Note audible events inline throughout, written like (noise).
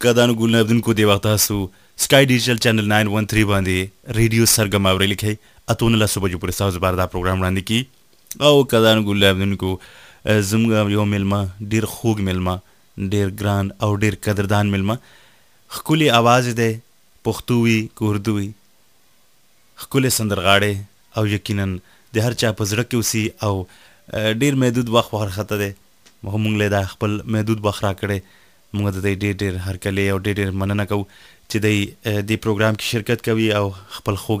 کدان گل نبدن کو دیواتا سو Sky digital channel nine one three باندھے لکھے کی او کدان گل یو ملما کل آواز دے پختوی کوردوئی خکولی سندر گاڑے او یقیناً دہر چاہ پزرک اسی او ډیر محدود بخر خط دے خپل محدود بخراکڑے مونږ د ډېر ډېر هرکلې او ډېر ډېر مننه کوو چې د دې پروګرام کې شرکت کوي او خپل خوږ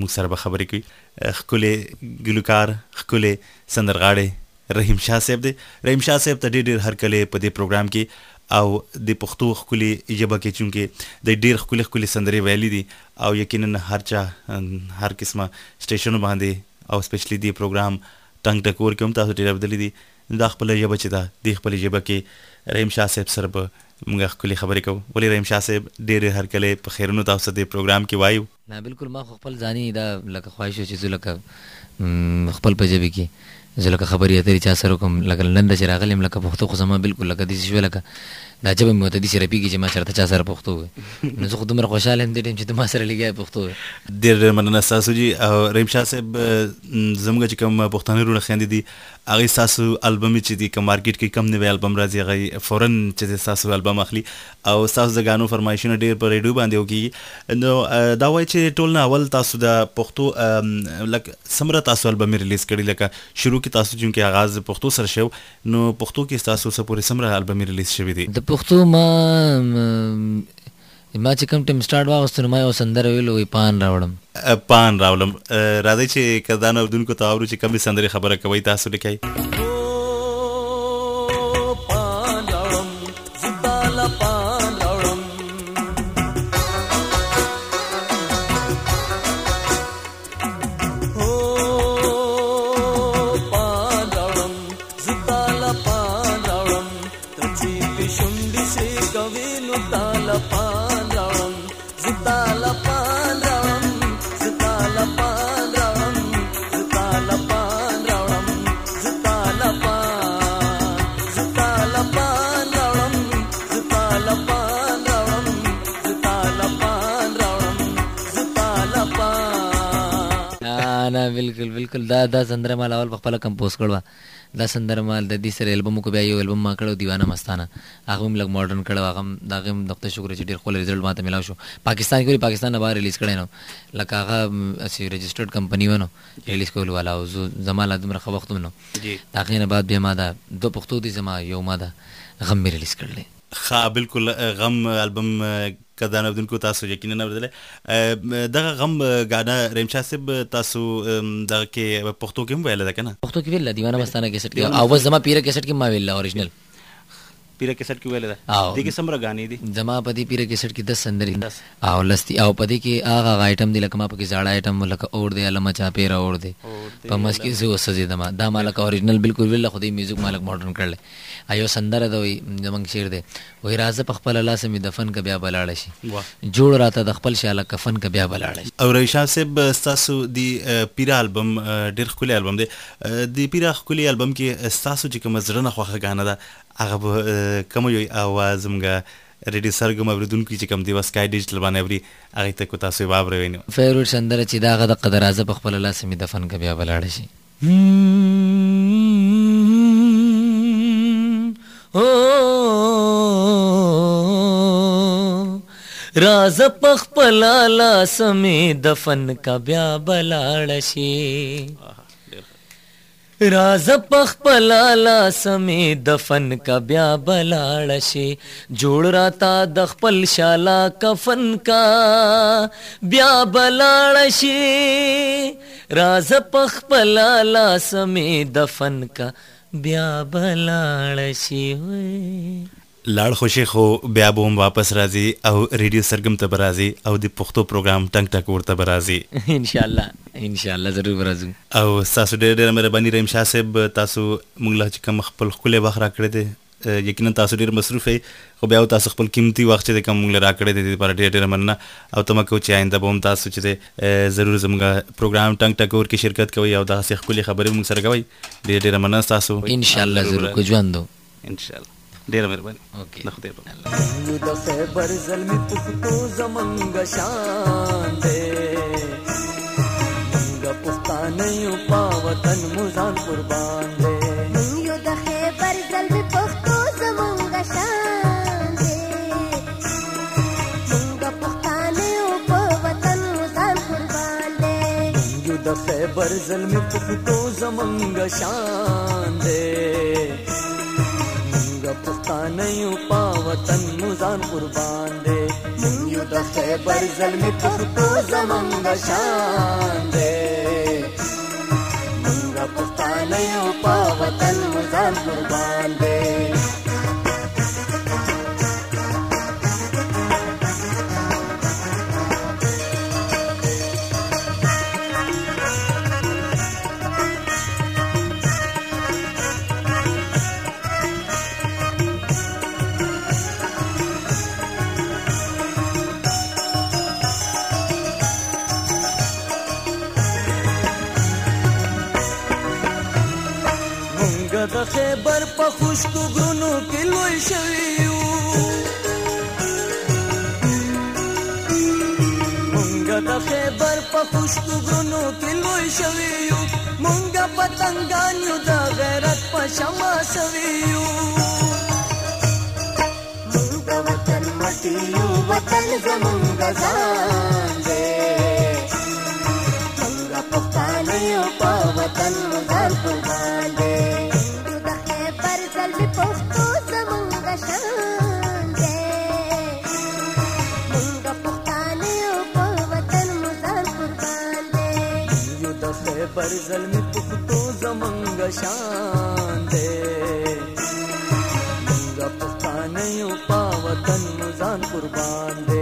موږ سره به خبرې کوي. خکلې ګلوکار خکلې سندرغاړې رحیم شاه صاحب دی. رحیم شاه صاحب ته ډېر ډېر هرکلې په دې پروګرام کې او د پښتو خولي ژبه کې چونکې د ډیر خولي خولي سندري ویلې دي او یقینا هر چا هر قسمه سټیشن باندې او سپیشلی دی پروګرام ټنګ ټکور کوم، تاسو ډیر بدلی دي. دا خپل ژبه چې دا د خپل ژبه کې رحیم شاه صاحب سره به موږ خپل خبرې کوو. ولې رحیم شاه صاحب ډېر هر کله په خیرونو تاسو د پروګرام کې وایو؟ نه، بالکل ما خپل ځاني دا لکه خواهش چې زه لکه خپل په ژبه کې زه لکه خبرې اترې چا سره کوم. لکه لنډه چې راغلم لکه پښتو خو زما بالکل لکه دې شو لکه دا چې به دې سره پیږي چې ما چرته چا سره پښتو وي نو زه خو دومره خوشاله یم دې ټیم چې ما سره لګیا پښتو وي ډېر مننه ستاسو جي او رحیم شاه صاحب زموږ چې کوم پښتانه رونه خویندې دي هغه ستاسو البم چې دی کوم مارکیټ کې کم نوی البم راځي هغه فورن چې ستاسو البم اخلي او ستاسو د غانو فرمایشونه ډېر په ریډیو باندې وکي نو دا وایي چې ټول نه اول تاسو د پښتو لک سمره تاسو البم ریلیز کړی لکه شروع کې تاسو چې آغاز پښتو سره شو. نو پښتو کې تاسو سره پورې سمره البم ریلیز شوی دی. د پښتو ما ما چې کوم ټیم سٹارټ واغستو نو ما یو ویلو وی پان راوړم پان راځي چې کدان اردوونکو ته اورو چې کمی سندري خبره کوي تاسو لیکي بالکل بالکل دا دا سندره مال اول خپل کمپوز کړو دا سندره مال د دې سره البم کو بیا یو البم ما کړو دیوانه مستانه هغه هم لګ ماډرن کړو هغه دا هم دغه شکر چې ډیر خپل رزلټ ماته ملاو شو پاکستان کې پاکستان نه بار ریلیز کړي نو لکه هغه اسی رجسٹرډ کمپنی ونه ریلیز کول والا او زما لا دمر خو وخت نو دا غینه بعد بیا ما دا دو پښتو دي زما یو ما دا غم ریلیز کړل خا بالکل غم البم کدان بدون کو تاسو یقینا نه ورته دغه غم غانا ریمشا سب تاسو دغه کې پښتو کې ویل ده کنه پښتو کې ویل دیوانه مستانه کیسټ کې. او زما پیره کیسټ کې ما ویل اوریجنل پیره کیسټ کې ویل ده دغه کې سمره غانې دي زما په دې پیره کیسټ کې 10 سندري او لستی او په دې کې هغه آیټم دی لکه ما په کې زړه آیټم لکه اور دی علامه چا پیره اور دی په مس کې زه وسه دما دا مالک اوریجنل بالکل ویل خو دې میوزیک مالک ماډرن کړل ایو سندره دوی زمنګ شعر دی وای راز په خپل الله سمې دفن ک بیا بلاړ شي جوړ راته د خپل شاله کفن ک بیا بلاړ شي او ریشا صاحب تاسو دی پیرا البم ډیر خولي البم دی دی پیرا خولي البم کې تاسو چې کوم زړه نه خوخه غانه ده هغه کوم یو اواز مګه ریډي سرګم اوریدونکو چې کوم دی وسکای ډیجیټل باندې اوري هغه ته کو تاسو واوري ویني فیوریټ سندره چې دا غد قدر راز په خپل الله سمې دفن ک بیا بلاړ شي. راز پخپل لا سمې دفن کا بیا بلاړ شي. راز پخپل لا سمې دفن کا بیا بلاړ شي جوړ راتا د خپل شالا کفن کا بیا بلاړ شي راز پخپل لا سمې دفن کا بیا بلاړ شي لاړ خوشي خو بیا به هم واپس راځي او ریډیو سرګم ته برازي او د پښتو پروګرام ټنګ ټک ورته برازي (laughs) ان شاء الله ان شاء الله ضرور برازو او تاسو ډېر ډېر مهرباني رحیم شاه صاحب تاسو موږ له کوم خپل خپل وخت را کړی دی یقینا تاسو ډېر مصروف یې خو بیا تاسو خپل قیمتي وخت چې کوم موږ را کړی دی پر ډېر ډېر مننه. او تم کو چې آینده به هم تاسو چې ضرور زموږ پروګرام ټنګ ټک ور کې شرکت کوي او دا څه خپل خبرې موږ سره کوي ډېر ډېر مننه تاسو ان شاء الله ضرور کو ژوندو ان شاء الله ډیره مهرباني اوکې د خدای په د خیبر زلمی پښتو زمنګ شان دے۔ منګ پښتانه یو قربان دے۔ یو د خیبر زلمی پښتو زمونږ شان دی مونږ پښتانه یو په وطن مو ځان قربان دی یو د خیبر زلمی پښتو زمنګ شان دے۔ منګ یو پا وطن مزان قربان دے۔ من یو د خیبر زلمی پختو زمنګ شان دے۔ په خوشکو غرونو کې لوی شوي یو مونږ د خیبر په خوشکو غرونو کې لوی شوي یو مونږ پتنګان یو د غیرت په شمع سوي یو مونږ وطن مټي یو وطن زمونږ ځان د خیبر پختو زمنگ شان دے؟ منگا پښتانه یو مزان قربان دے۔